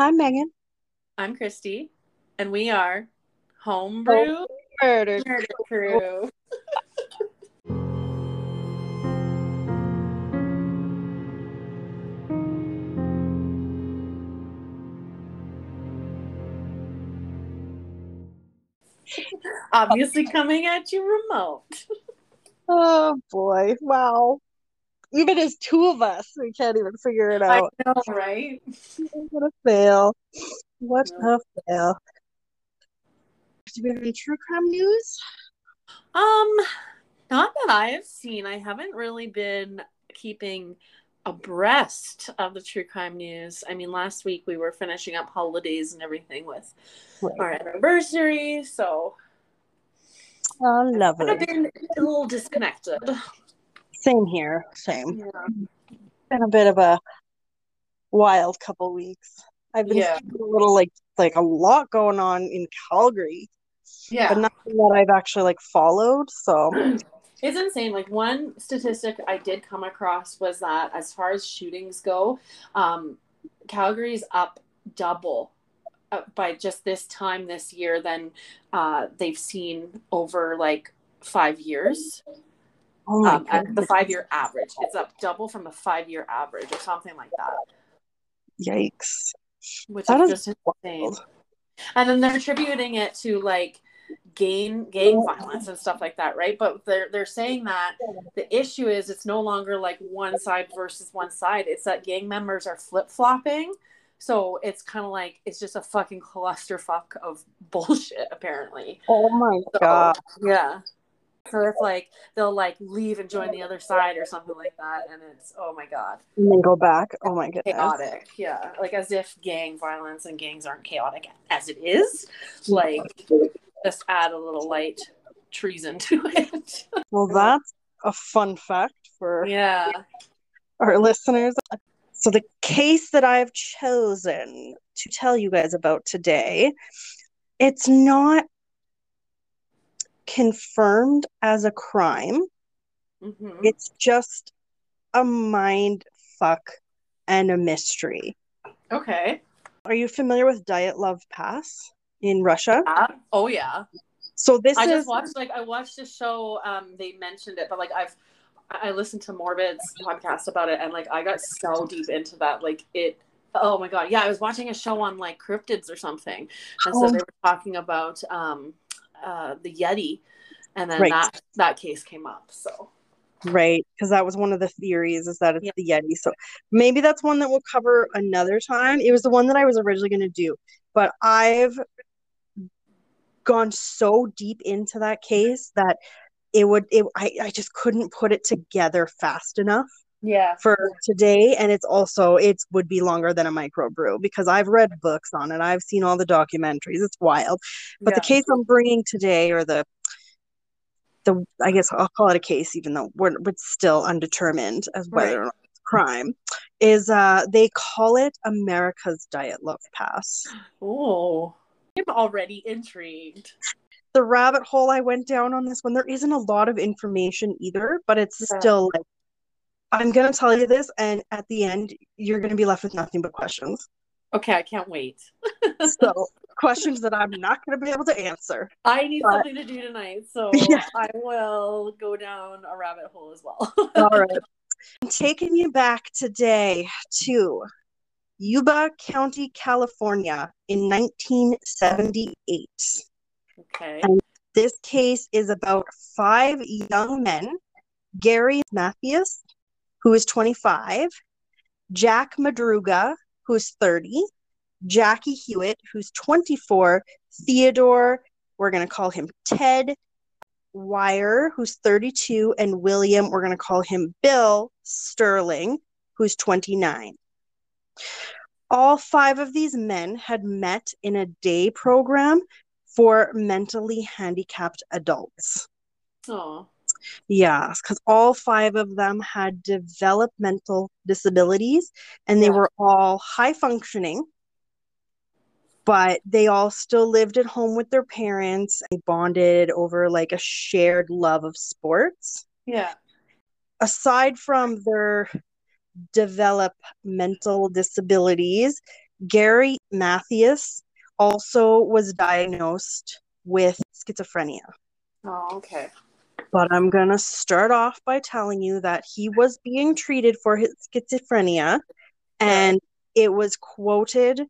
I'm Megan. I'm Christy, and we are Homebrew Murder. Murder Crew. Obviously, coming at you remote. Oh boy. Wow. Even as two of us, we can't even figure it I out. know, right? What a fail. What a fail. Do we have any true crime news? Um, not that I have seen. I haven't really been keeping abreast of the true crime news. I mean, last week we were finishing up holidays and everything with our anniversary, so Oh, I've lovely. been a little disconnected. Same here. Same. Yeah. Been a bit of a wild couple weeks. I've been Yeah. a little like like a lot going on in Calgary, Yeah. but nothing that I've actually like followed. So It's insane. Like one statistic I did come across was that as far as shootings go, um, Calgary's up double uh, by just this time this year than uh, they've seen over like five years. Oh Um, at the five year average, it's up double from the five year average or something like that, Yikes. which That is is just insane. And then they're attributing it to like gang gang violence and stuff like that, right? But they're they're saying that the issue is it's no longer like one side versus one side. It's that gang members are flip flopping. So it's kind of like it's just a fucking clusterfuck of bullshit, apparently. Oh my So, god. yeah. So it's like they'll like leave and join the other side or something like that, and it's oh my god, And then go back. Oh my god. chaotic. Yeah, like as if gang violence and gangs aren't chaotic as it is. Like just add a little light treason to it. Well, that's a fun fact for yeah. our listeners. So, the case that I've chosen to tell you guys about today, it's not confirmed as a crime. hmm It's just a mind fuck and a mystery. Okay. Are you familiar with Dyatlov Pass in Russia? Yeah. Oh yeah. So this I is just watched like I watched a show. Um, they mentioned it, but like I've I I listened to Morbid's podcast about it, and like I got so deep into that. Like it. Oh my god. Yeah, I was watching a show on like cryptids or something, and so Oh. they were talking about um, uh, the Yeti, and then Right. that that case came up. So Right, because that was one of the theories is that it's Yeah. the Yeti. So maybe that's one that we'll cover another time. It was the one that I was originally going to do, but I've gone so deep into that case that it would it I, I just couldn't put it together fast enough yeah, for today and it's also it would be longer than a microbrew because I've read books on it. I've seen all the documentaries. It's wild. But the case I'm bringing today, or the the I guess I'll call it a case, even though we're, we're still undetermined as whether Right. or not it's a crime, is uh they call it America's Dyatlov Pass. Oh, I'm already intrigued. The rabbit hole I went down on this one, there isn't a lot of information either, but it's Yeah. still like I'm gonna tell you this, and at the end, you're gonna be left with nothing but questions. Okay, I can't wait. So questions that I'm not gonna be able to answer. I need But- something to do tonight, so Yeah. I will go down a rabbit hole as well. All right. I'm taking you back today to Yuba County, California in 1978. okay. And- This case is about five young men Gary Mathias, who is 25, Jack Madruga, who's 30, Jackie Huett, who's 24, Theodore, we're going to call him Ted, Weiher, who's 32, and William, we're going to call him Bill Sterling, who's 29. All five of these men had met in a day program for mentally handicapped adults. Oh, Yes, because all five of them had developmental disabilities and they Yeah. were all high functioning, but they all still lived at home with their parents. They bonded over like a shared love of sports. yeah. Aside from their developmental disabilities, Gary Mathias also was diagnosed with schizophrenia. Oh, okay. But I'm going to start off by telling you that he was being treated for his schizophrenia and it was quoted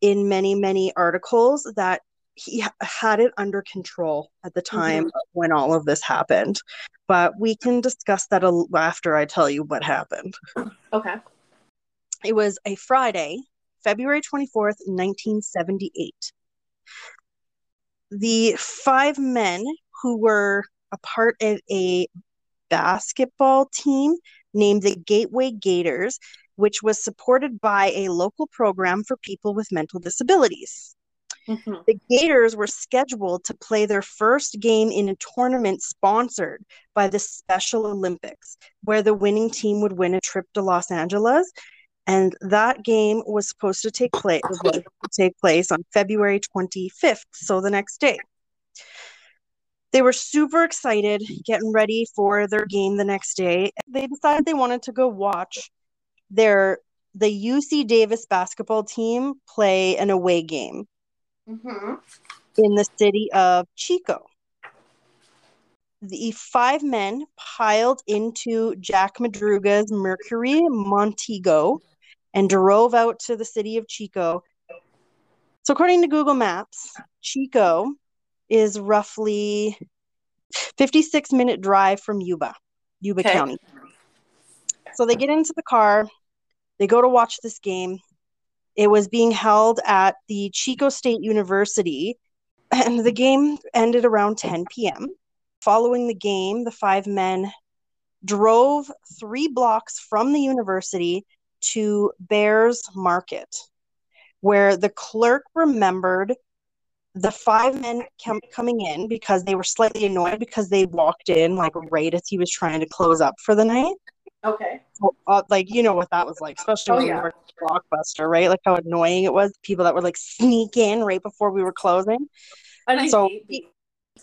in many, many articles that he had it under control at the time mm-hmm. when all of this happened. But we can discuss that after I tell you what happened. Okay. It was a Friday, February 24th, 1978. The five men who were a part of a basketball team named the Gateway Gators, which was supported by a local program for people with mental disabilities. Mm-hmm. The Gators were scheduled to play their first game in a tournament sponsored by the Special Olympics, where the winning team would win a trip to Los Angeles. And that game was supposed to take place take place on February 25th, so the next day. They were super excited, getting ready for their game the next day. They decided they wanted to go watch their the UC Davis basketball team play an away game mm-hmm. in the city of Chico. The five men piled into Jack Madruga's Mercury Montego and drove out to the city of Chico. So, according to Google Maps, Chico is roughly 56 minute drive from Yuba, Yuba okay. County. So they get into the car, they go to watch this game. It was being held at the Chico State University, and the game ended around 10 p.m. Following the game, the five men drove three blocks from the university to Bears Market, where the clerk remembered the five men com- coming in because they were slightly annoyed because they walked in like right as he was trying to close up for the night. Okay. uh, like you know what that was like, especially oh, when yeah. we were blockbuster, right? Like how annoying it was. People that were like sneak in right before we were closing. And I so,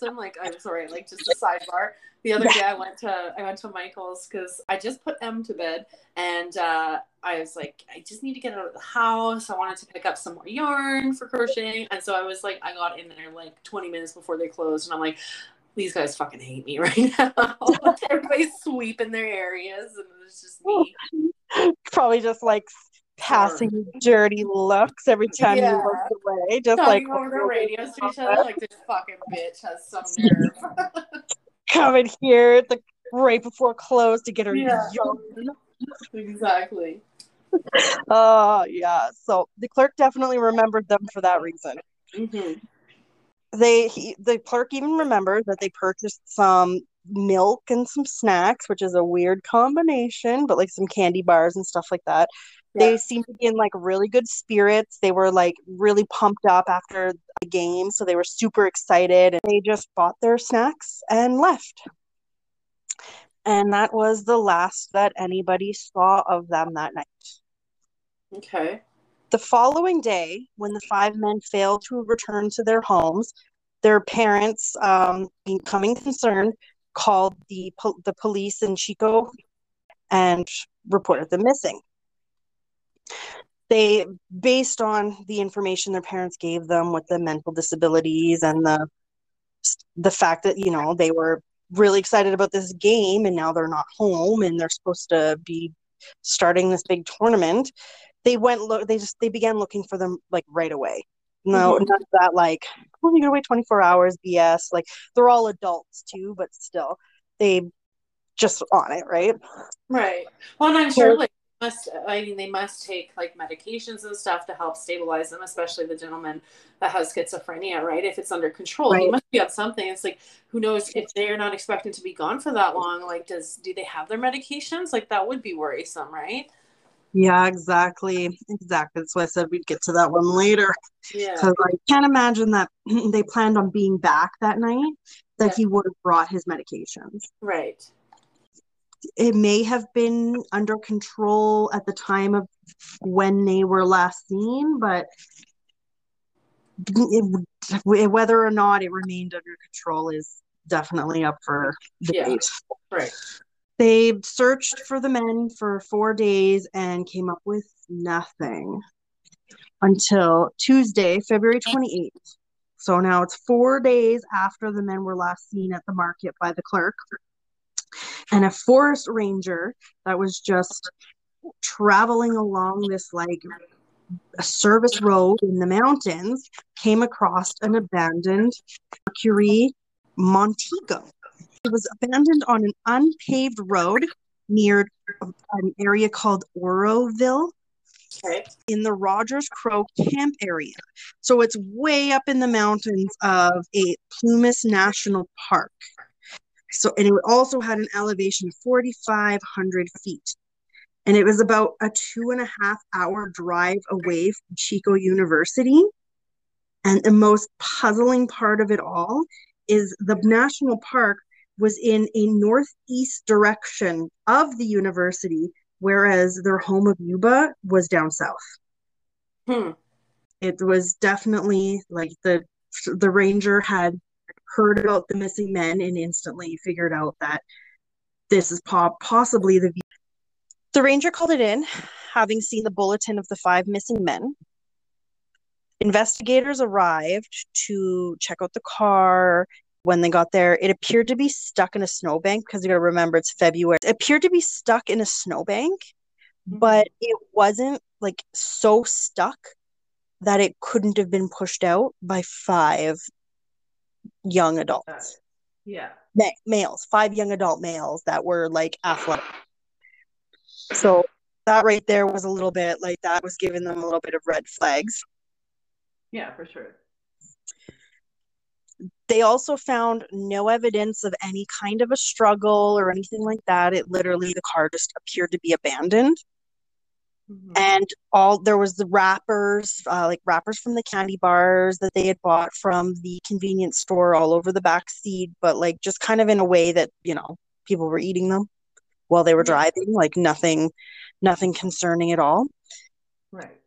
I'm like, I'm sorry, like just a sidebar. The other day I went to I went to Michael's because I just put M to bed and uh, I was like, I just need to get out of the house. I wanted to pick up some more yarn for crocheting, and so I was like, I got in there like 20 minutes before they closed, and I'm like, these guys fucking hate me right now. Everybody's sweeping their areas, and it's just me. Probably just like passing dirty looks every time yeah. you look away. Just Talking like over the radios to each other, like this fucking bitch has some nerve. Coming here at the right before close to get her yeah. yarn. Exactly. Oh uh, yeah. So the clerk definitely remembered them for that reason. Mm-hmm they he, the clerk even remembers that they purchased some milk and some snacks, which is a weird combination, but like some candy bars and stuff like that. Yeah. They seemed to be in like really good spirits. They were like really pumped up after the game, so they were super excited and they just bought their snacks and left. And that was the last that anybody saw of them that night. Okay. The following day, when the five men failed to return to their homes, their parents, um, becoming concerned, called the po- the police in Chico and reported them missing. They, based on the information their parents gave them with the mental disabilities and the the fact that you know they were really excited about this game and now they're not home and they're supposed to be starting this big tournament they went look they just they began looking for them like right away. No mm-hmm. not that like well you're gonna wait 24 hours bs like they're all adults too but still they just on it right? Right. Well and i'm sure like must i mean they must take like medications and stuff to help stabilize them especially the gentleman that has schizophrenia right if it's under control right. he must be on something it's like who knows if they're not expected to be gone for that long like does do they have their medications like that would be worrisome right yeah, exactly. Exactly. That's why I said we'd get to that one later. Yeah. Because I can't imagine that they planned on being back that night, that yeah. he would have brought his medications. Right. It may have been under control at the time of when they were last seen, but it, whether or not it remained under control is definitely up for debate. Yeah. Right. They searched for the men for four days and came up with nothing. until Tuesday, February 28th. So now it's four days after the men were last seen at the market by the clerk. And a forest ranger that was just traveling along this like a service road in the mountains came across an abandoned Mercury Montego. It was abandoned on an unpaved road near an area called Oroville Okay. in the Rogers Cow Camp area. So it's way up in the mountains of a Plumas National Park. So, and it also had an elevation of 4,500 feet. And it was about a two and a half hour drive away from Chico University. And the most puzzling part of it all is the national park was in a northeast direction of the university, whereas their home of Yuba was down south. Hmm. It was definitely like the the ranger had heard about the missing men and instantly figured out that this is po- possibly the the ranger called it in, having seen the bulletin of the five missing men. Investigators arrived to check out the car. When they got there, it appeared to be stuck in a snowbank because you got to remember it's February. It appeared to be stuck in a snowbank, mm-hmm. but it wasn't like so stuck that it couldn't have been pushed out by five young adults, Yeah. Ma- males, five young adult males that were like athletic. So that right there was a little bit like that was giving them a little bit of red flags. Yeah, for sure. They also found no evidence of any kind of a struggle or anything like that. It literally, the car just appeared to be abandoned. Mhm. And all there was the wrappers, uh, like wrappers from the candy bars that they had bought from the convenience store all over the back seat, but like just kind of in a way that, you know, people were eating them while they were driving, like nothing, nothing concerning at all. Right.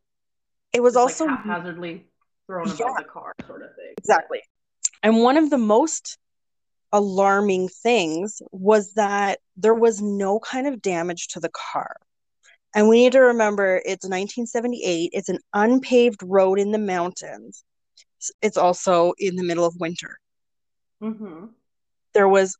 It was also like haphazardly thrown Yeah. about the car, sort of thing. Exactly. And one of the most alarming things was that there was no kind of damage to the car. And we need to remember it's 1978, it's an unpaved road in the mountains. It's also in the middle of winter. Mm-hmm. There was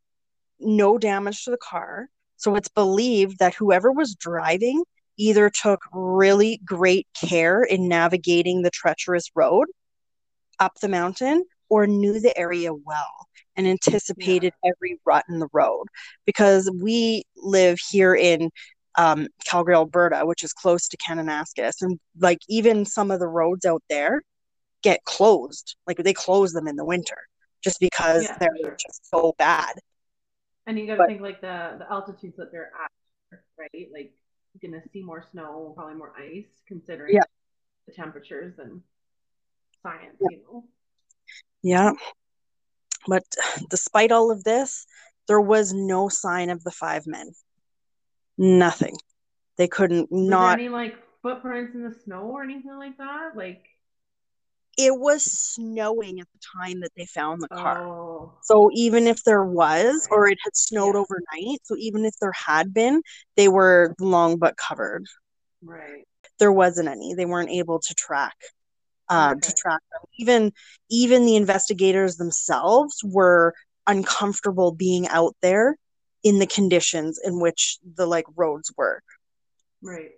no damage to the car. So it's believed that whoever was driving either took really great care in navigating the treacherous road up the mountain or knew the area well and anticipated every rut in the road because we live here in um, Calgary, Alberta, which is close to Kananaskis, and like even some of the roads out there get closed, like they close them in the winter just because Yeah, they're sure. just so bad. And you got to think like the the altitudes that they're at, right? Like you're gonna see more snow, probably more ice, considering Yeah. the temperatures and science. You know. Yeah. But despite all of this, there was no sign of the five men. Nothing. They couldn't Was not any like footprints in the snow or anything like that? Like it was snowing at the time that they found the car. oh, So even if there was, or it had snowed Yeah. overnight, so even if there had been, they were long but covered. right. There wasn't any. They weren't able to track uh, to track them. Even even the investigators themselves were uncomfortable being out there in the conditions in which the like roads were. Right.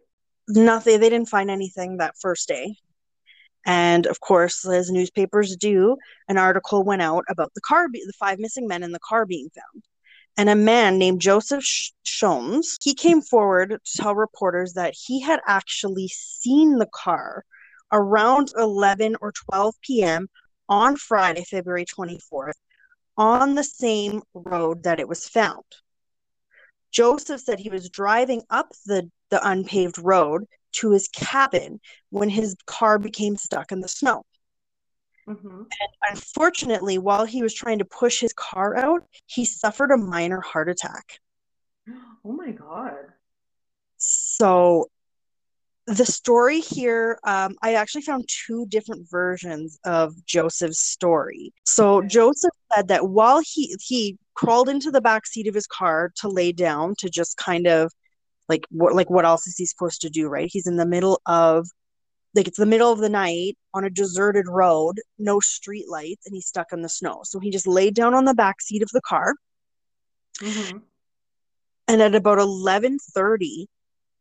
Nothing. They didn't find anything that first day. And of course, as newspapers do, an article went out about the car, be- the five missing men in the car being found. And a man named Joseph Sh- Schons, he came forward to tell reporters that he had actually seen the car around 11 or 12 p.m. on Friday, February 24th, on the same road that it was found. Joseph said he was driving up the, the unpaved road to his cabin when his car became stuck in the snow. Mm-hmm. Unfortunately, while he was trying to push his car out, he suffered a minor heart attack. Oh my god. So, the story here, um, I actually found two different versions of Joseph's story. So, Okay. Joseph said that while he he crawled into the back seat of his car to lay down to just kind of like what like what else is he supposed to do, right? He's in the middle of like it's the middle of the night on a deserted road, no street lights, and he's stuck in the snow. So he just laid down on the back seat of the car. Mm-hmm. And at about 11:30,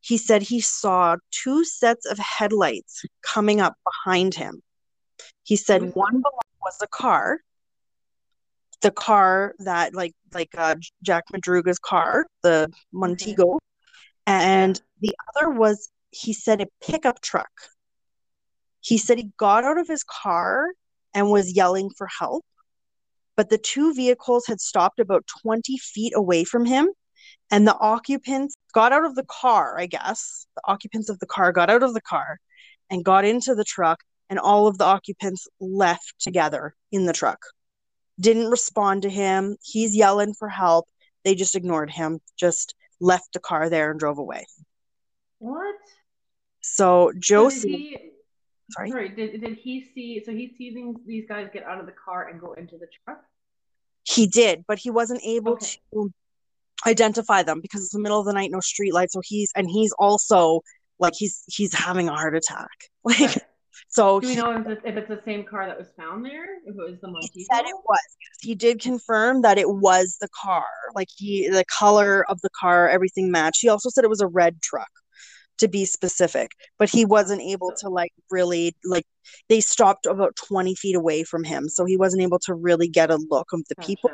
he said he saw two sets of headlights coming up behind him. He said Mhm. one was a car, the car that like like uh, Jack Madruga's car, the Montego, and the other was he said a pickup truck. He said he got out of his car and was yelling for help, but the two vehicles had stopped about 20 feet away from him and the occupants got out of the car, I guess. The occupants of the car got out of the car and got into the truck, and all of the occupants left together in the truck. Didn't respond to him. He's yelling for help. They just ignored him, just left the car there and drove away. What? So Josie, he, sorry, sorry, did, did he see, so he sees these, these guys get out of the car and go into the truck? he did, but he wasn't able Okay. to identify them because it's the middle of the night, no street lights. So he's and he's also like he's he's having a heart attack. Like Right. so Do we he- know if it's, if it's the same car that was found there? If it was the Montego? He said it was. He did confirm that it was the car. Like he, the color of the car, everything matched. He also said it was a red truck, to be specific. But he wasn't able to like really like. They stopped about twenty feet away from him, so he wasn't able to really get a look of the people.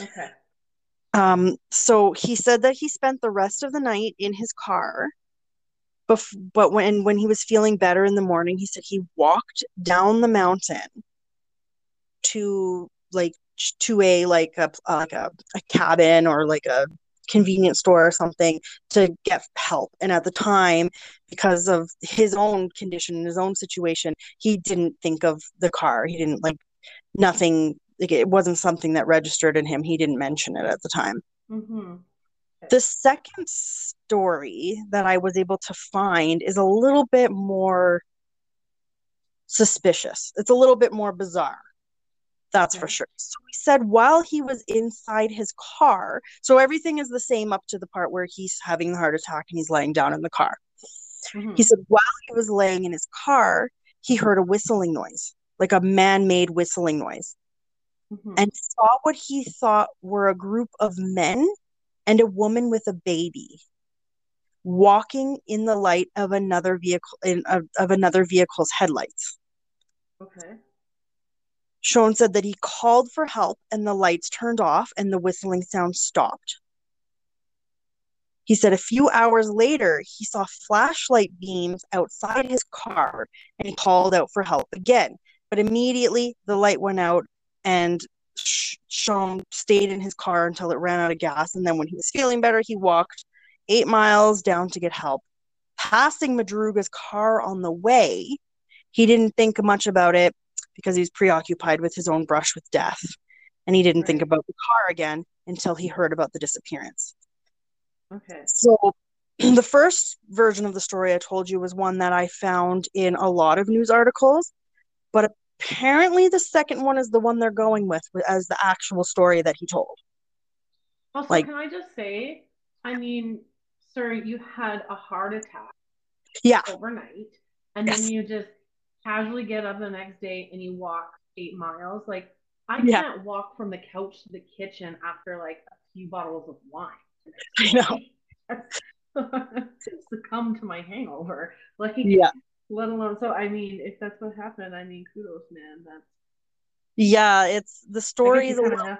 Okay. Um, so he said that he spent the rest of the night in his car. Bef- but when when he was feeling better in the morning, he said he walked down the mountain to like to a like a like a, a cabin or like a convenience store or something to get help. And at the time, because of his own condition his own situation, he didn't think of the car. He didn't like nothing like it wasn't something that registered in him. He didn't mention it at the time. Mm-hmm. The second story that I was able to find is a little bit more suspicious. It's a little bit more bizarre. That's for sure. So he said while he was inside his car, so everything is the same up to the part where he's having the heart attack and he's laying down in the car. Mm-hmm. He said while he was laying in his car, he heard a whistling noise, like a man made whistling noise Mm-hmm. and saw what he thought were a group of men and a woman with a baby walking in the light of another vehicle in, of, of another vehicle's headlights. okay. Sean said that he called for help and the lights turned off and the whistling sound stopped. He said a few hours later, he saw flashlight beams outside his car and he called out for help again. But immediately the light went out and Sean stayed in his car until it ran out of gas. And then when he was feeling better, he walked eight miles down to get help. Passing Madruga's car on the way, he didn't think much about it because he was preoccupied with his own brush with death. And he didn't think about the car again until he heard about the disappearance. Okay. So the first version of the story I told you was one that I found in a lot of news articles, but apparently the second one is the one they're going with as the actual story that he told. Also, Like- can I just say, I mean, sir, you had a heart attack Yeah. overnight, and Yes. then you just casually get up the next day and you walk eight miles. Like, I Yeah. can't walk from the couch to the kitchen after like a few bottles of wine. I know. Succumb to my hangover. Like, Yeah. Let alone. So, I mean, if that's what happened, I mean, kudos, man. That's Yeah, it's the story is a little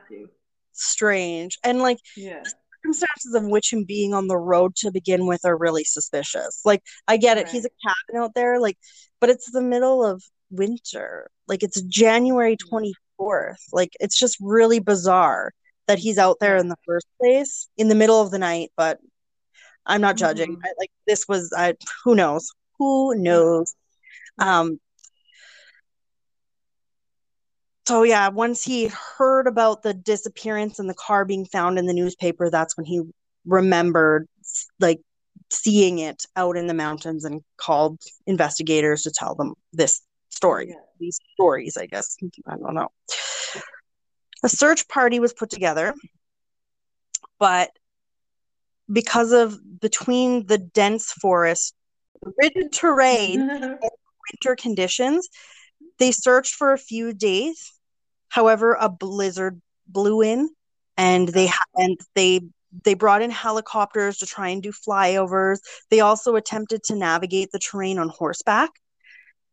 strange. And like Yeah. circumstances of which him being on the road to begin with are really suspicious. Like I get it, he's a cabin out there, like, but it's the middle of winter. Like it's January 24th. Like it's just really bizarre that he's out there in the first place in the middle of the night, but I'm not judging. Mhm. I, like this was I who knows. Who knows? Um so yeah, once he heard about the disappearance and the car being found in the newspaper, that's when he remembered like seeing it out in the mountains and called investigators to tell them this story. Yeah. These stories, I guess. I don't know. A search party was put together, but because of between the dense forest rigid terrain winter conditions. They searched for a few days. However, a blizzard blew in, and they and they they brought in helicopters to try and do flyovers. They also attempted to navigate the terrain on horseback.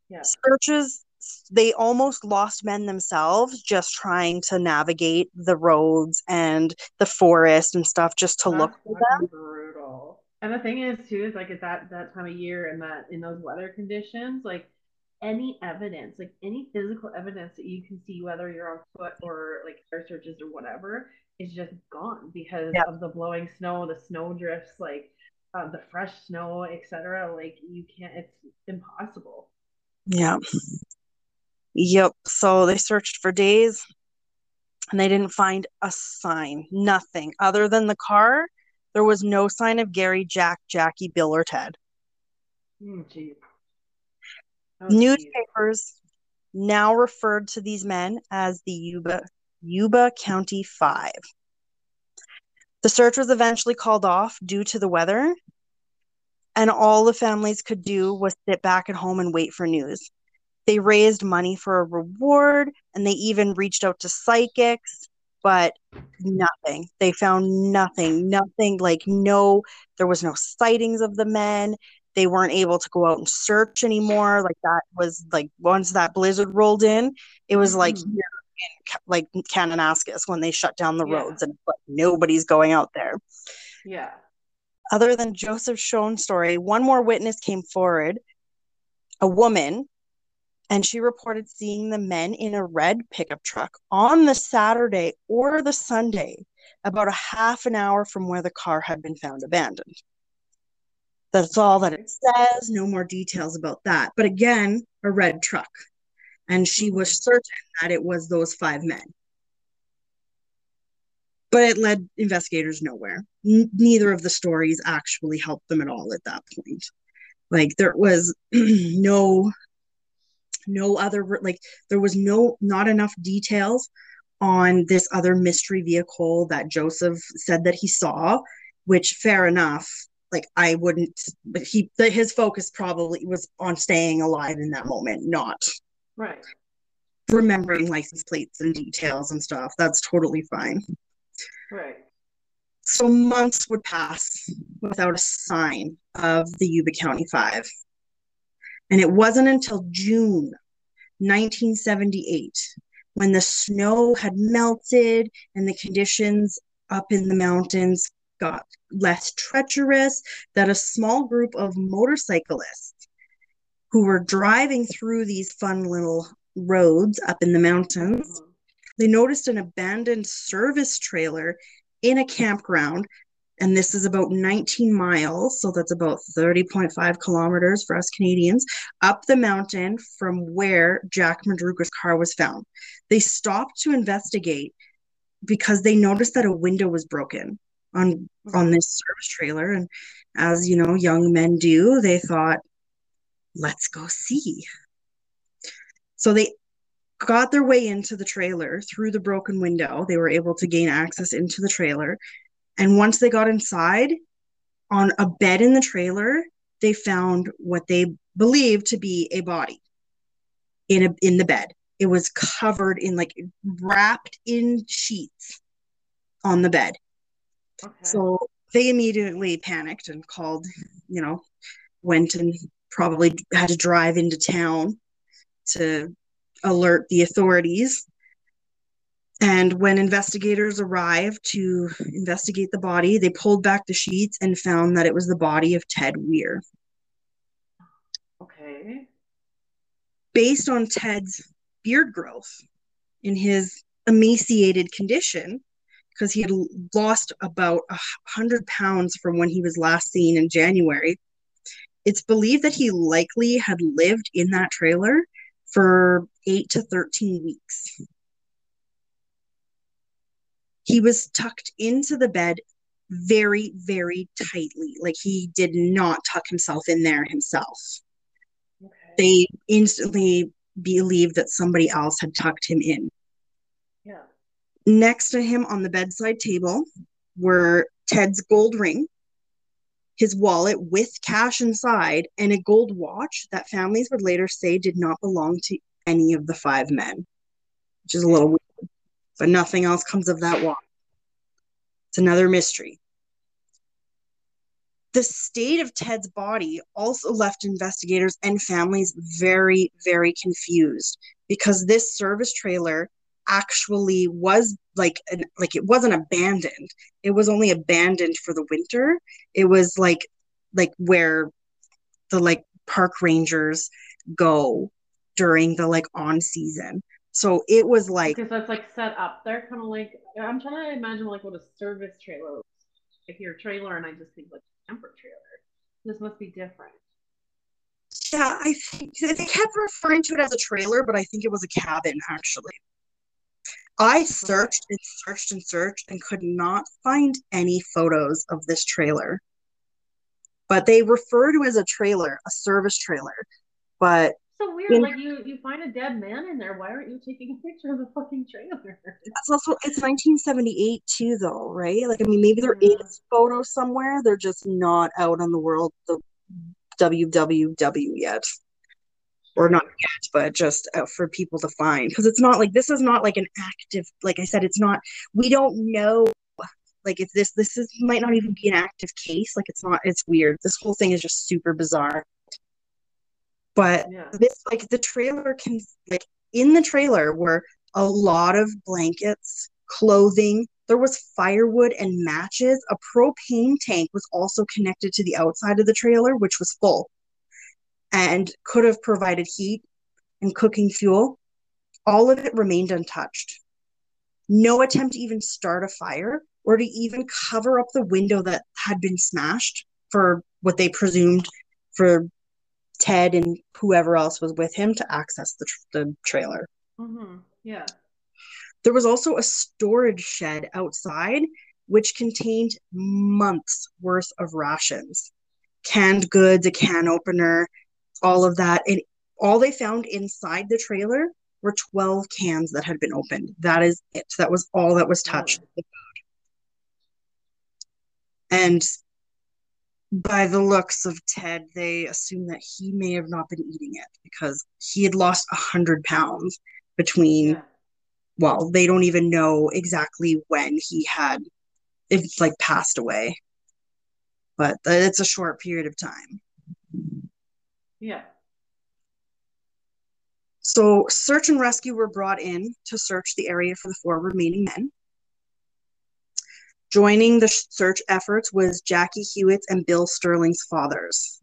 Yeah. Searches they almost lost men themselves just trying to navigate the roads and the forest and stuff just to That's look for them. brutal. And the thing is too is like at that that time of year and that in those weather conditions, like any evidence, like any physical evidence that you can see, whether you're on foot or like air searches or whatever, is just gone because Yeah. of the blowing snow, the snow drifts, like uh, the fresh snow, etc. Like you can't. It's impossible. Yeah. Yep. So they searched for days and they didn't find a sign, nothing other than the car. There was no sign of Gary, Jack, Jackie, Bill, or Ted. Geez. Oh, geez. Newspapers now referred to these men as the Yuba Yuba County Five. The search was eventually called off due to the weather, and all the families could do was sit back at home and wait for news. They raised money for a reward, and they even reached out to psychics, but nothing. They found nothing, nothing like no, there was no sightings of the men. They weren't able to go out and search anymore. Like that was like once that blizzard rolled in, it was like Mhm. here in like Kananaskis when they shut down the Yeah. roads and like nobody's going out there. Yeah. Other than Joseph Schoen's story, one more witness came forward, a woman, and she reported seeing the men in a red pickup truck on the Saturday or the Sunday, about a half an hour from where the car had been found abandoned. That's all that it says, no more details about that. But again, a red truck. And she was certain that it was those five men. But it led investigators nowhere. N- neither of the stories actually helped them at all at that point. Like there was no no other like there was no not enough details on this other mystery vehicle that Joseph said that he saw, which fair enough. Like I wouldn't, but he the, his focus probably was on staying alive in that moment, not Right. remembering license plates and details and stuff. That's totally fine. Right. So months would pass without a sign of the Yuba County Five. And it wasn't until June 1978 when the snow had melted and the conditions up in the mountains got less treacherous that a small group of motorcyclists who were driving through these fun little roads up in the mountains Mhm. they noticed an abandoned service trailer in a campground and this is about 19 miles so that's about 30.5 kilometers for us canadians up the mountain from where jack madruga's car was found they stopped to investigate because they noticed that a window was broken on on this service trailer and as you know young men do they thought let's go see so they got their way into the trailer through the broken window. They were able to gain access into the trailer. And once they got inside, on a bed in the trailer, they found what they believed to be a body in a in the bed. It was covered in like wrapped in sheets on the bed. Okay. So they immediately panicked and called, you know, went and probably had to drive into town to alert the authorities. And when investigators arrived to investigate the body, they pulled back the sheets and found that it was the body of Ted Weiher. okay. Based on Ted's beard growth in his emaciated condition, because he had lost about a hundred pounds from when he was last seen in January, it's believed that he likely had lived in that trailer for eight to 13 weeks. He was tucked into the bed very, very tightly. Like he did not tuck himself in there himself. Okay. They instantly believed that somebody else had tucked him in. yeah. Next to him on the bedside table were Ted's gold ring, his wallet with cash inside, and a gold watch that families would later say did not belong to any of the five men, which is a little weird. But nothing else comes of that watch. It's another mystery. The state of Ted's body also left investigators and families very, very confused because this service trailer actually was like an, like it wasn't abandoned. It was only abandoned for the winter. It was like like where the like park rangers go during the like on season. So it was like because that's like set up They're kind of like I'm trying to imagine like what a service trailer. You're a trailer, and I just think like a camper trailer. This must be different. Yeah, I think they kept referring to it as a trailer, but I think it was a cabin actually. I searched and searched and searched and could not find any photos of this trailer. But they refer to it as a trailer, a service trailer. But so weird. In, like you, you find a dead man in there. Why aren't you taking a picture of the fucking trailer? That's also it's 1978 too, though, right? Like I mean, maybe there yeah. is photos somewhere. They're just not out on the world the WWW yet or not yet, but just uh, for people to find because it's not like this is not like an active. Like I said, it's not. We don't know. Like if this this is might not even be an active case. Like it's not. It's weird. This whole thing is just super bizarre. But yeah. this like the trailer can like in the trailer were a lot of blankets, clothing. There was firewood and matches. A propane tank was also connected to the outside of the trailer, which was full and could have provided heat and cooking fuel. All of it remained untouched. No attempt to even start a fire or to even cover up the window that had been smashed for what they presumed for Ted and whoever else was with him to access the, the trailer. Mm-hmm. Yeah. There was also a storage shed outside, which contained months worth of rations, canned goods, a can opener, all of that. And all they found inside the trailer were 12 cans that had been opened. That is it. That was all that was touched. Oh. And by the looks of Ted, they assume that he may have not been eating it because he had lost a hundred pounds between. Well, they don't even know exactly when he had, it's like passed away, but it's a short period of time. Yeah. So search and rescue were brought in to search the area for the four remaining men. Joining the search efforts was Jackie Huett's and Bill Sterling's fathers.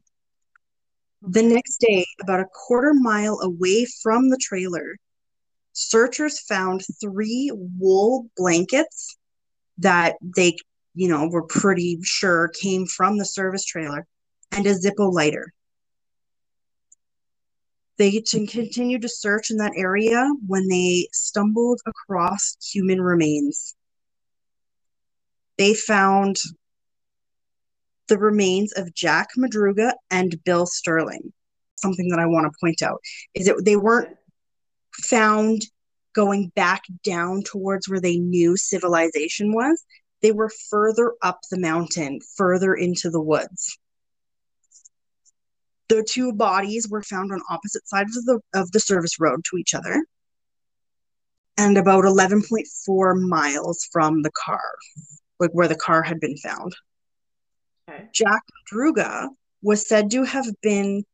The next day, about a quarter mile away from the trailer, searchers found three wool blankets that they, you know, were pretty sure came from the service trailer and a Zippo lighter. They continued to search in that area when they stumbled across human remains. They found the remains of Jack Madruga and Bill Sterling. Something that I want to point out is that they weren't found going back down towards where they knew civilization was. They were further up the mountain, further into the woods. The two bodies were found on opposite sides of the of the service road to each other, and about 11.4 miles from the car, like where the car had been found. Okay. Jack Druga was said to have been.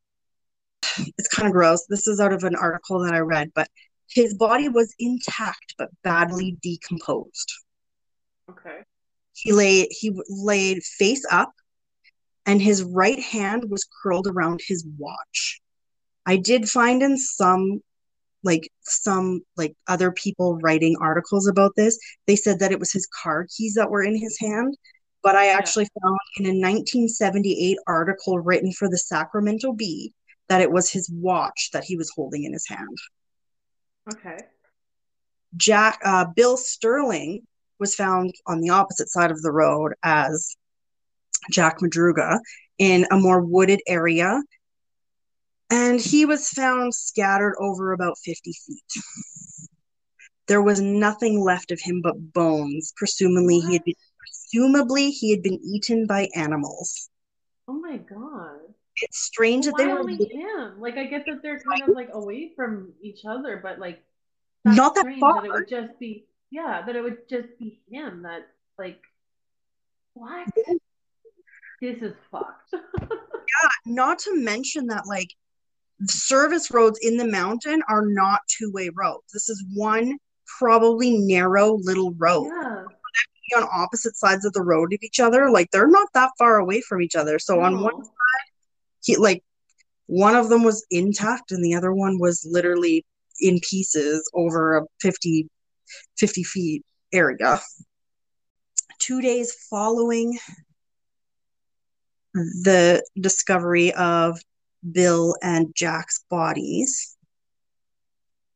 It's kind of gross. This is out of an article that I read, but his body was intact but badly decomposed. Okay. He lay he laid face up and his right hand was curled around his watch. I did find in some like some like other people writing articles about this, they said that it was his car keys that were in his hand. But I actually yeah. found in a 1978 article written for the Sacramento Bee that it was his watch that he was holding in his hand. Okay. Jack uh, Bill Sterling was found on the opposite side of the road as Jack Madruga, in a more wooded area. And he was found scattered over about 50 feet. There was nothing left of him but bones. Presumably he had been presumably he had been eaten by animals. Oh my god. It's strange Well, that they were only him? Like, I get that they're kind of like away from each other, but like, not that far. that it would just be, yeah, that it would just be him. That like, what? This is fucked. Yeah, not to mention that like service roads in the mountain are not two-way roads. This is one probably narrow little road yeah. on opposite sides of the road of each other. Like they're not that far away from each other. So on one side, he like one of them was intact and the other one was literally in pieces over a 50 50 feet area two days following the discovery of bill and jack's bodies.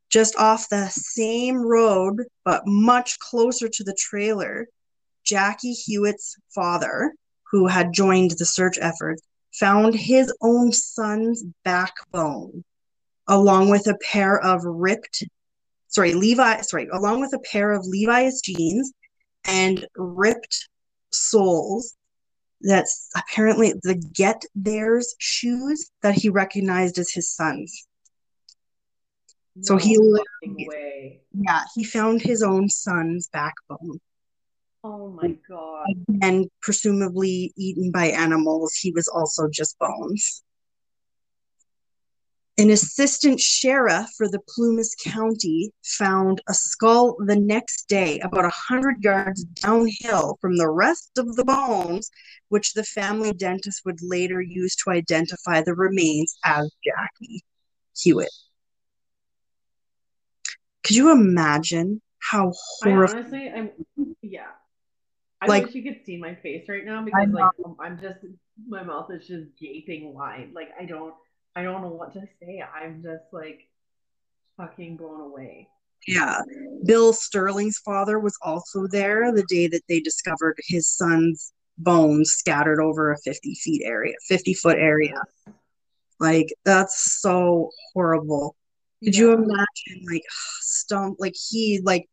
Just off the same road but much closer to the trailer jackie Huett's father who had joined the search effort found his own son's backbone along with a pair of ripped sorry levi sorry along with a pair of levi's jeans and ripped soles that's apparently the get theirs shoes that he recognized as his son's So he No literally- fucking way. yeah he found his own son's backbone Oh my god. and presumably eaten by animals he was also just bones an assistant sheriff for the Plumas County found a skull the next day, about a hundred yards downhill from the rest of the bones, which the family dentist would later use to identify the remains as Jackie Huett. Could you imagine how horrible? honestly, I'm yeah. I Like- wish you could see my face right now because like I'm just my mouth is just gaping wide. Like I don't I don't know what to say. I'm just like fucking blown away. Yeah. Bill Sterling's father was also there the day that they discovered his son's bones scattered over a 50 feet area, 50 foot area. Like, that's so horrible. Could you imagine, like, stump, like, he, like,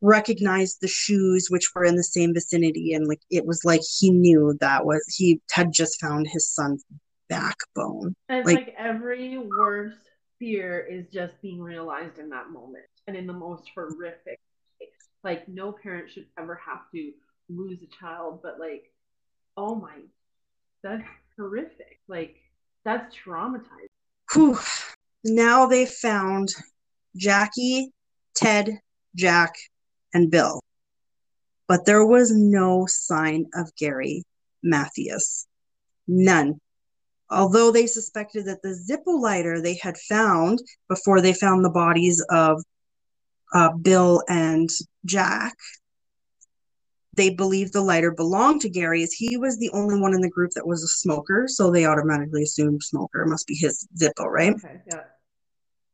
recognized the shoes which were in the same vicinity, and, like, it was like he knew that was, he had just found his son's backbone. And Like- like, every worst fear is just being realized in that moment and in the most horrific way. Like no parent should ever have to lose a child, but like, oh my, that's horrific. Like that's traumatizing. Whew. Now they found Jackie, Ted, Jack, and Bill. But there was no sign of Gary Mathias. None. Although they suspected that the Zippo lighter they had found before they found the bodies of uh, Bill and Jack, they believed the lighter belonged to Gary as he was the only one in the group that was a smoker. So they automatically assumed smoker must be his Zippo, right? Okay, yeah.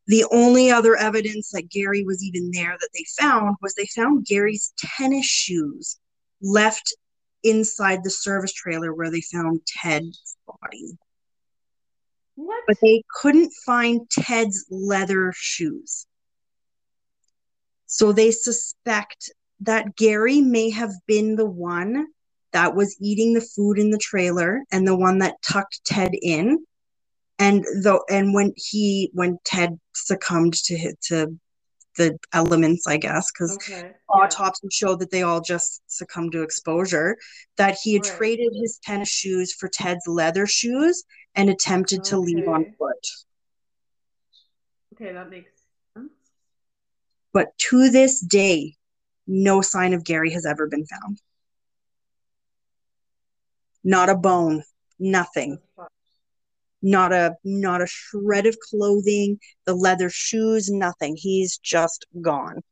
The only other evidence that Gary was even there that they found was they found Gary's tennis shoes left inside the service trailer where they found Ted's body. What? But they couldn't find Ted's leather shoes. So they suspect that Gary may have been the one that was eating the food in the trailer and the one that tucked Ted in. And though, and when he, when Ted succumbed to hit to the elements, I guess, because okay. yeah. autopsy showed that they all just succumbed to exposure, that he had Right. traded his tennis shoes for Ted's leather shoes and attempted to leave on foot. Okay, that makes sense. But to this day, no sign of Gary has ever been found. Not a bone, nothing. Not a not a shred of clothing, the leather shoes, nothing. He's just gone.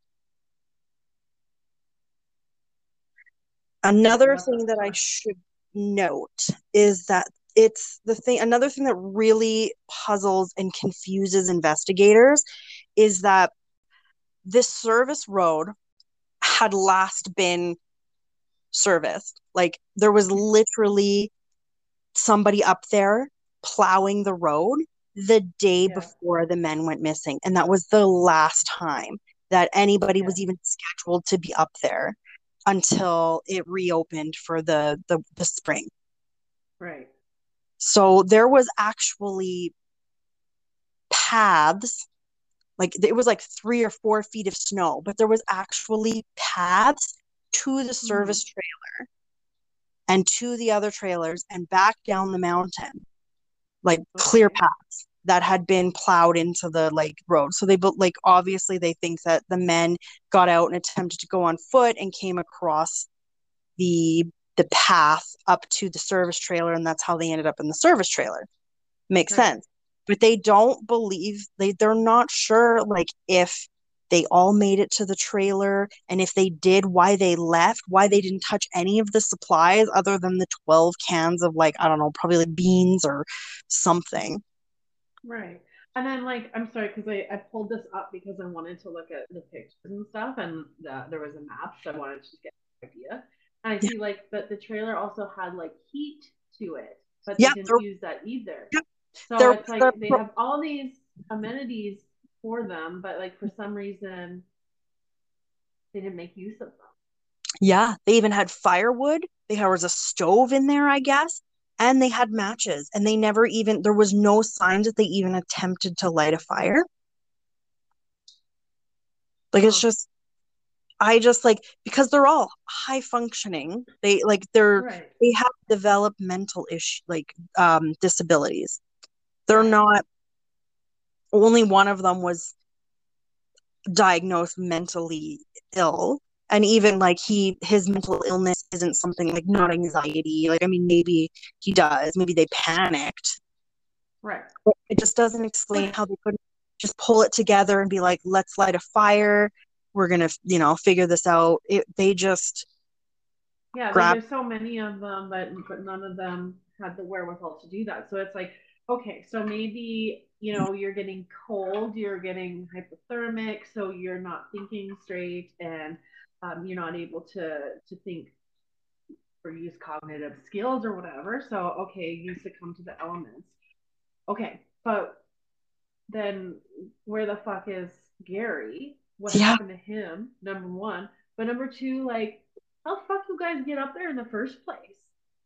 Another thing that I should note is that it's the thing another thing that really puzzles and confuses investigators is that this service road had last been serviced. Like there was mm-hmm. literally somebody up there plowing the road the day Yeah. before the men went missing. And that was the last time that anybody was even scheduled to be up there until it reopened for the the, the spring. Right. So there was actually paths, like it was like three or four feet of snow, but there was actually paths to the service mm. trailer and to the other trailers and back down the mountain, like clear paths that had been plowed into the like road. So they like obviously they think that the men got out and attempted to go on foot and came across the the path up to the service trailer and that's how they ended up in the service trailer. Makes right. sense. But they don't believe they they're not sure like if they all made it to the trailer and if they did why they left why they didn't touch any of the supplies other than the 12 cans of like i don't know probably like beans or something right and then like i'm sorry because I, I pulled this up because i wanted to look at the pictures and stuff and the, there was a map so i wanted to get an idea and i see like but the trailer also had like heat to it but they yeah, didn't use that either yeah, so it's like they have all these amenities for them, but like for some reason they didn't make use of them. Yeah, they even had firewood. There was a stove in there, I guess, and they had matches. And they never even there was no signs that they even attempted to light a fire. Like it's just I just like because they're all high functioning. They like they're right. they have developmental issue like um disabilities. They're not only one of them was diagnosed mentally ill and even like he his mental illness isn't something like not anxiety like i mean maybe he does maybe they panicked right but it just doesn't explain how they couldn't just pull it together and be like let's light a fire we're gonna you know figure this out. It, they just yeah grab- there's so many of them but but none of them had the wherewithal to do that. So it's like okay so maybe you know you're getting cold you're getting hypothermic so you're not thinking straight and um, you're not able to to think or use cognitive skills or whatever. So okay you succumb to the elements. Okay but then where the fuck is gary what yeah. happened to him number one but number two like how the fuck you guys get up there in the first place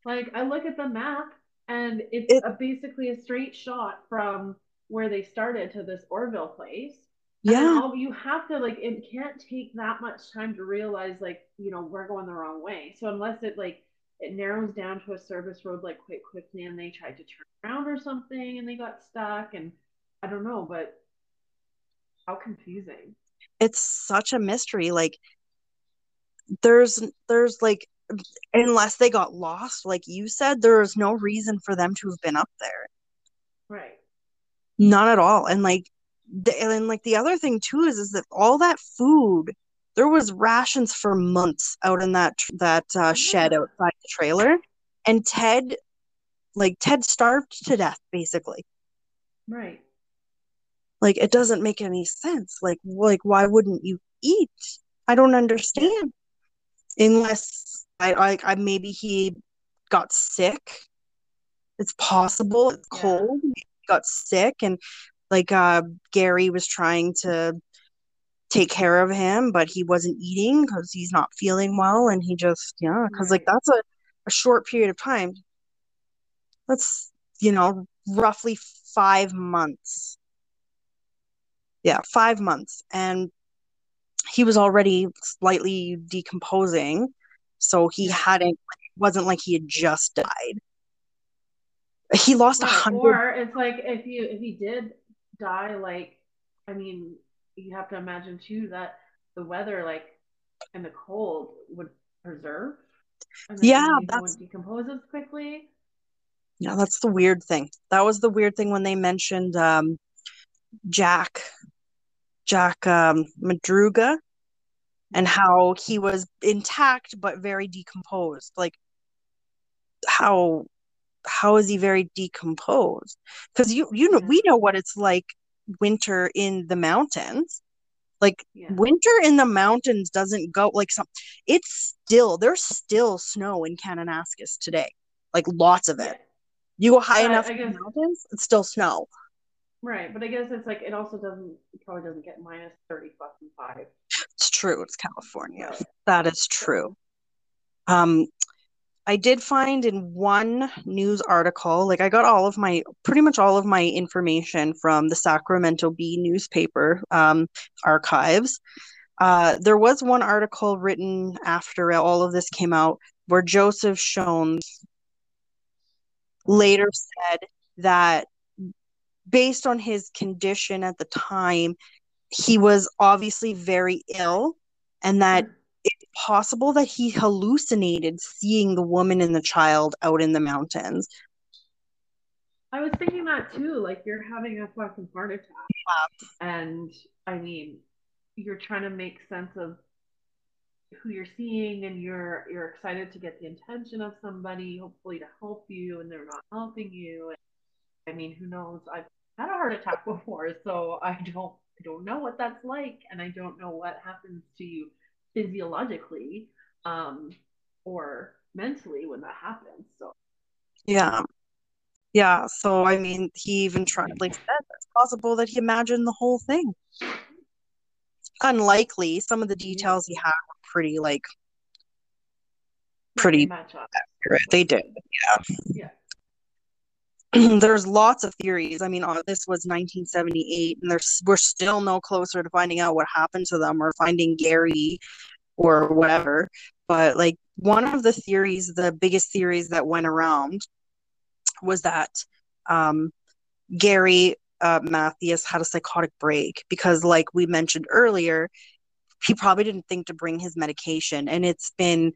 like i look at the map and it's it, a, basically a straight shot from where they started to this Orville place. Yeah. All, you have to like it can't take that much time to realize like, you know, we're going the wrong way. So unless it like it narrows down to a service road like quite quickly and they tried to turn around or something and they got stuck and I don't know, but how confusing. It's such a mystery. Like there's there's like unless they got lost, like you said, there is no reason for them to have been up there. Right. Not at all. And like, the, and like the other thing too is is that all that food, there was rations for months out in that that uh, shed outside the trailer, and Ted, like Ted starved to death basically. Right. Like it doesn't make any sense. Like like why wouldn't you eat? I don't understand. Unless I, I, I maybe he got sick. It's possible. It's yeah. cold. He got sick, and like uh, Gary was trying to take care of him, but he wasn't eating because he's not feeling well, and he just yeah, because right. like that's a a short period of time. That's you know roughly five months. Yeah, five months, and he was already slightly decomposing so he hadn't wasn't like he had just died. He lost a hundred or it's like if you if he did die like i mean you have to imagine too that the weather like and the cold would preserve yeah that's decomposes quickly. Yeah that's the weird thing. That was the weird thing when they mentioned um jack jack um madruga and how he was intact but very decomposed like how how is he very decomposed? Because you you know we know what it's like winter in the mountains. Like yeah. winter in the mountains doesn't go like some it's still there's still snow in kananaskis today like lots of it. You go high enough guess, in the mountains it's still snow right but i guess it's like it also doesn't it probably doesn't get minus 30 fucking five it's true. It's California. That is true. Um, I did find in one news article, like I got all of my pretty much all of my information from the Sacramento Bee newspaper um, archives. Uh, there was one article written after all of this came out where Joseph Schons later said that based on his condition at the time, he was obviously very ill and that it's possible that he hallucinated seeing the woman and the child out in the mountains. I was thinking that too. Like you're having a fucking heart attack. Yeah. And I mean, you're trying to make sense of who you're seeing and you're you're excited to get the attention of somebody, hopefully to help you, and they're not helping you. And, I mean, who knows? I've had a heart attack before, so I don't I don't know what that's like, and I don't know what happens to you physiologically um, or mentally when that happens. So yeah, yeah. So I mean, he even tried like said it's possible that he imagined the whole thing. Unlikely. Some of the details he had were pretty like pretty accurate. They did, yeah. Yeah. there's lots of theories. I mean, uh, this was 1978, and there's we're still no closer to finding out what happened to them or finding Gary or whatever. But like one of the theories, the biggest theories that went around was that um, Gary uh, Mathias had a psychotic break because, like we mentioned earlier, he probably didn't think to bring his medication, and it's been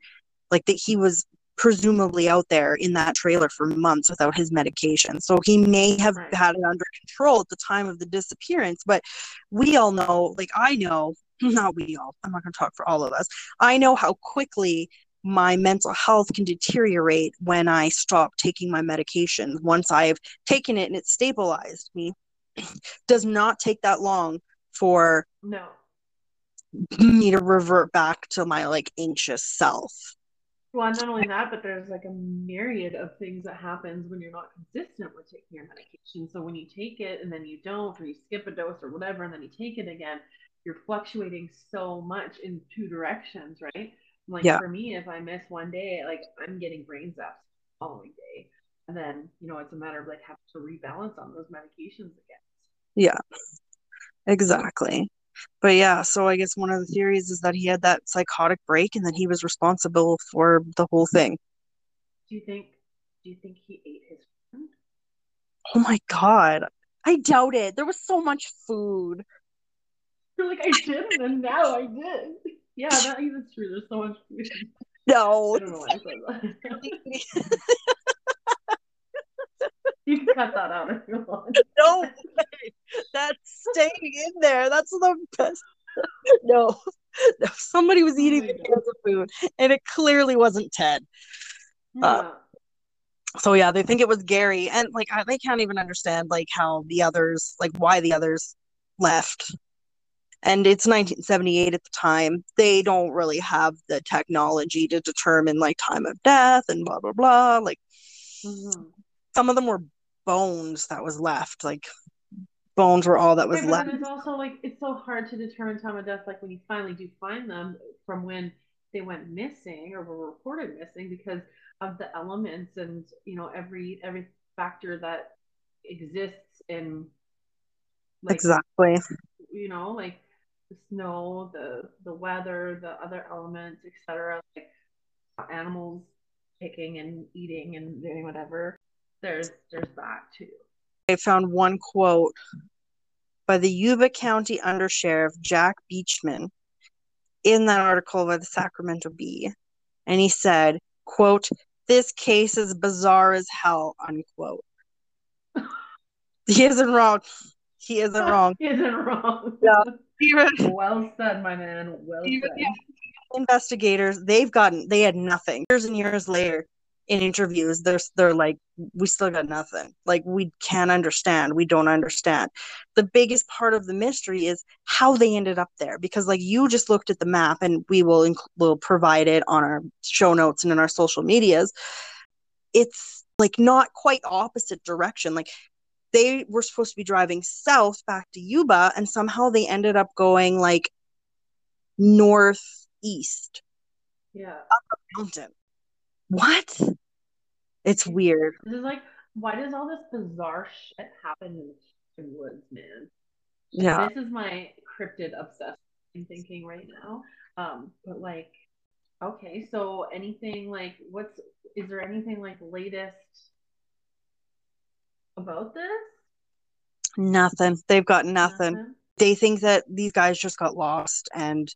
like that he was presumably out there in that trailer for months without his medication. So he may have had it under control at the time of the disappearance. But we all know, like I know, not we all, I'm not going to talk for all of us. I know how quickly my mental health can deteriorate when I stop taking my medication. Once I've taken it and it's stabilized me, does not take that long for no me to revert back to my like anxious self. Well, not only that, but there's like a myriad of things that happens when you're not consistent with taking your medication. So when you take it and then you don't, or you skip a dose or whatever, and then you take it again, you're fluctuating so much in two directions, right? Like yeah. for me, if I miss one day, like I'm getting brain zaps the following day. And then, you know, it's a matter of like having to rebalance on those medications again. Yeah, exactly but yeah, so I guess one of the theories is that he had that psychotic break and that he was responsible for the whole thing. Do you think? Do you think he ate his friend? Oh my god, I doubt it. There was so much food. You're like I didn't, and now I did. Yeah, that is true. There's so much food. No. You can cut that out if you want. No way. That's staying in there. That's the best. No. no. Somebody was eating oh the cans of food, and it clearly wasn't Ted. Yeah. Uh, so yeah, they think it was Gary, and like I, they can't even understand like how the others, like why the others left. And it's 1978 at the time. They don't really have the technology to determine like time of death and blah blah blah. Like mm-hmm. some of them were bones that was left. Like bones were all that was yeah, left. it's also like it's so hard to determine time of death. Like when you finally do find them from when they went missing or were reported missing because of the elements and you know every every factor that exists in like, exactly you know like the snow the the weather the other elements etc like animals picking and eating and doing whatever there's there's that too. I found one quote by the Yuba County Undersheriff Jack Beachman in that article by the Sacramento Bee, and he said, "quote This case is bizarre as hell." Unquote. he isn't wrong. He isn't wrong. he isn't wrong. Yeah. Even, well said, my man. Well even, said. Yeah, investigators, they've gotten they had nothing. Years and years later, in interviews they're they're like we still got nothing. Like we can't understand. We don't understand. The biggest part of the mystery is how they ended up there because like you just looked at the map and we will inc- will provide it on our show notes and in our social medias. It's like not quite opposite direction. Like they were supposed to be driving south back to Yuba and somehow they ended up going like northeast. Yeah. Up a mountain What? It's weird. This is like, why does all this bizarre shit happen in the woods, man? Yeah. This is my cryptid obsessed thinking right now. Um, but like, okay, so anything like, what's is there anything like latest about this? Nothing. They've got nothing. Nothing? They think that these guys just got lost and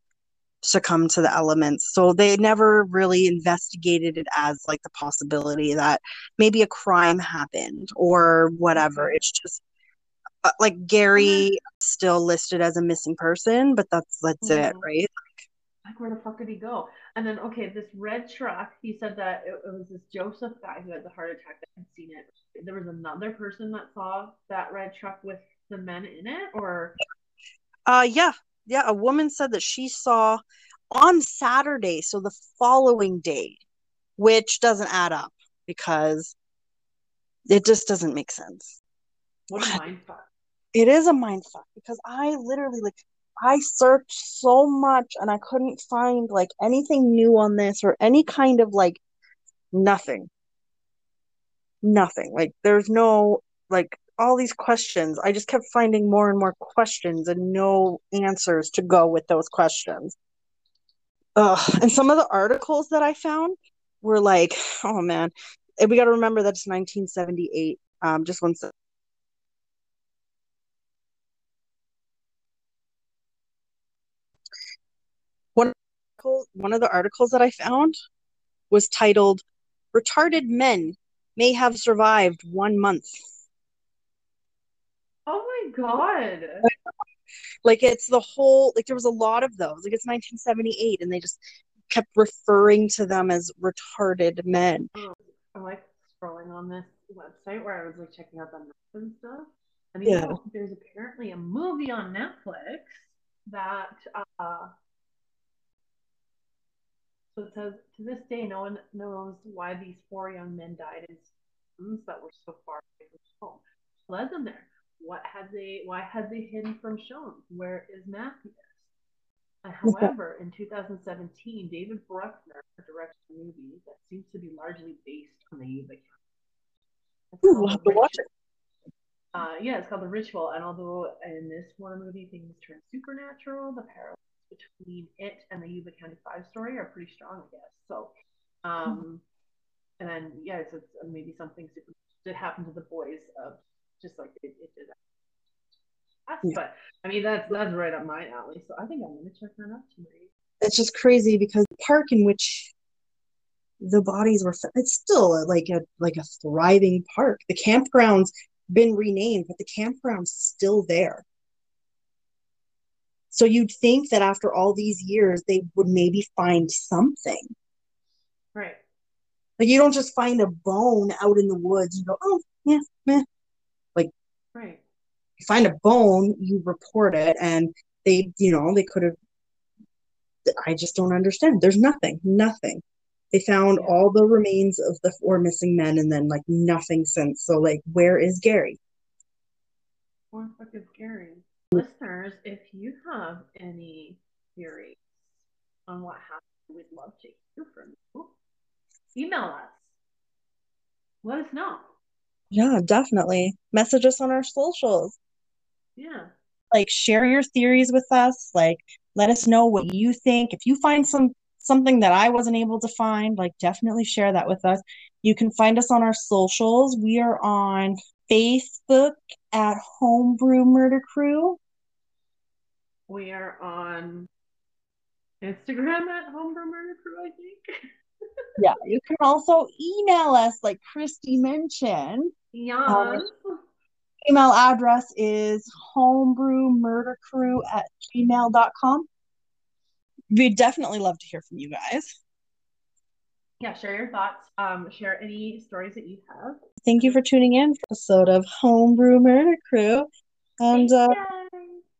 succumbed to the elements. So they never really investigated it as like the possibility that maybe a crime happened or whatever. It's just uh, like Gary still listed as a missing person, but that's that's it, Mhm. right? Like, where the fuck did he go? And then, okay, this red truck, he said that it, it was this Joseph guy who had the heart attack that had seen it. There was another person that saw that red truck with the men in it, or Uh yeah. Yeah, a woman said that she saw on Saturday, so the following day, which doesn't add up because it just doesn't make sense. what a mind fuck. It is a mind fuck because I literally like I searched so much and I couldn't find like anything new on this or any kind of like nothing. Nothing. Like there's no like all these questions. I just kept finding more and more questions and no answers to go with those questions. Ugh. And some of the articles that I found were like, oh man, And we got to remember that it's 1978. Um, just one sec. One article, one of the articles that I found was titled "Retarded Men May Have Survived One Month." Oh god. Like it's the whole like there was a lot of those. Like it's 1978, and they just kept referring to them as retarded men. I'm like scrolling on this website where I was like checking out the maps and stuff. And Yeah. know, there's apparently a movie on Netflix that uh so it says to this day no one knows why these four young men died in slums that were so far away from home. Led them there. What had they why had they hidden from Schons? Where is Mathias? Uh, However, in 2017, David Bruckner directed a movie that seems to be largely based on the Yuba County. Ooh, we'll have to watch Ritual. Uh, yeah, it's called The Ritual, and although in this one movie things turn supernatural, the parallels between it and the Yuba County Five story are pretty strong, I guess. So, um, and then yeah, it's, it's maybe something super did happen to the boys, uh, just like it, it did. Us. Yeah. But I mean, that's that's right up my alley. So I think I'm gonna check that out tonight. It's just crazy because the park in which the bodies were it's still like a like a thriving park. The campground's been renamed, but the campground's still there. So you'd think that after all these years, they would maybe find something. Right. Like you don't just find a bone out in the woods. You go, oh yeah, meh. Right. You find a bone, you report it, and they, you know, they could have. I just don't understand. There's nothing, nothing. They found Yeah. all the remains of the four missing men, and then like nothing since. So like, where is Gary? Or fucking scary. Hmm. Listeners, if you have any theories on what happened, we'd love to hear from you. Email us. Let us know. Yeah, definitely. Message us on our socials. Yeah. Like, share your theories with us. Like, let us know what you think. If you find some something that I wasn't able to find, like, definitely share that with us. You can find us on our socials. We are on Facebook at Homebrew Murder Crew. We are on Instagram at Homebrew Murder Crew, I think. Yeah, you can also email us, like Christy mentioned. Yes. Email address is homebrewmurdercrew at gmail.com. We'd definitely love to hear from you guys. yeah, share your thoughts. Um, share any stories that you have. Thank you for tuning in for episode of Homebrew Murder Crew. And uh.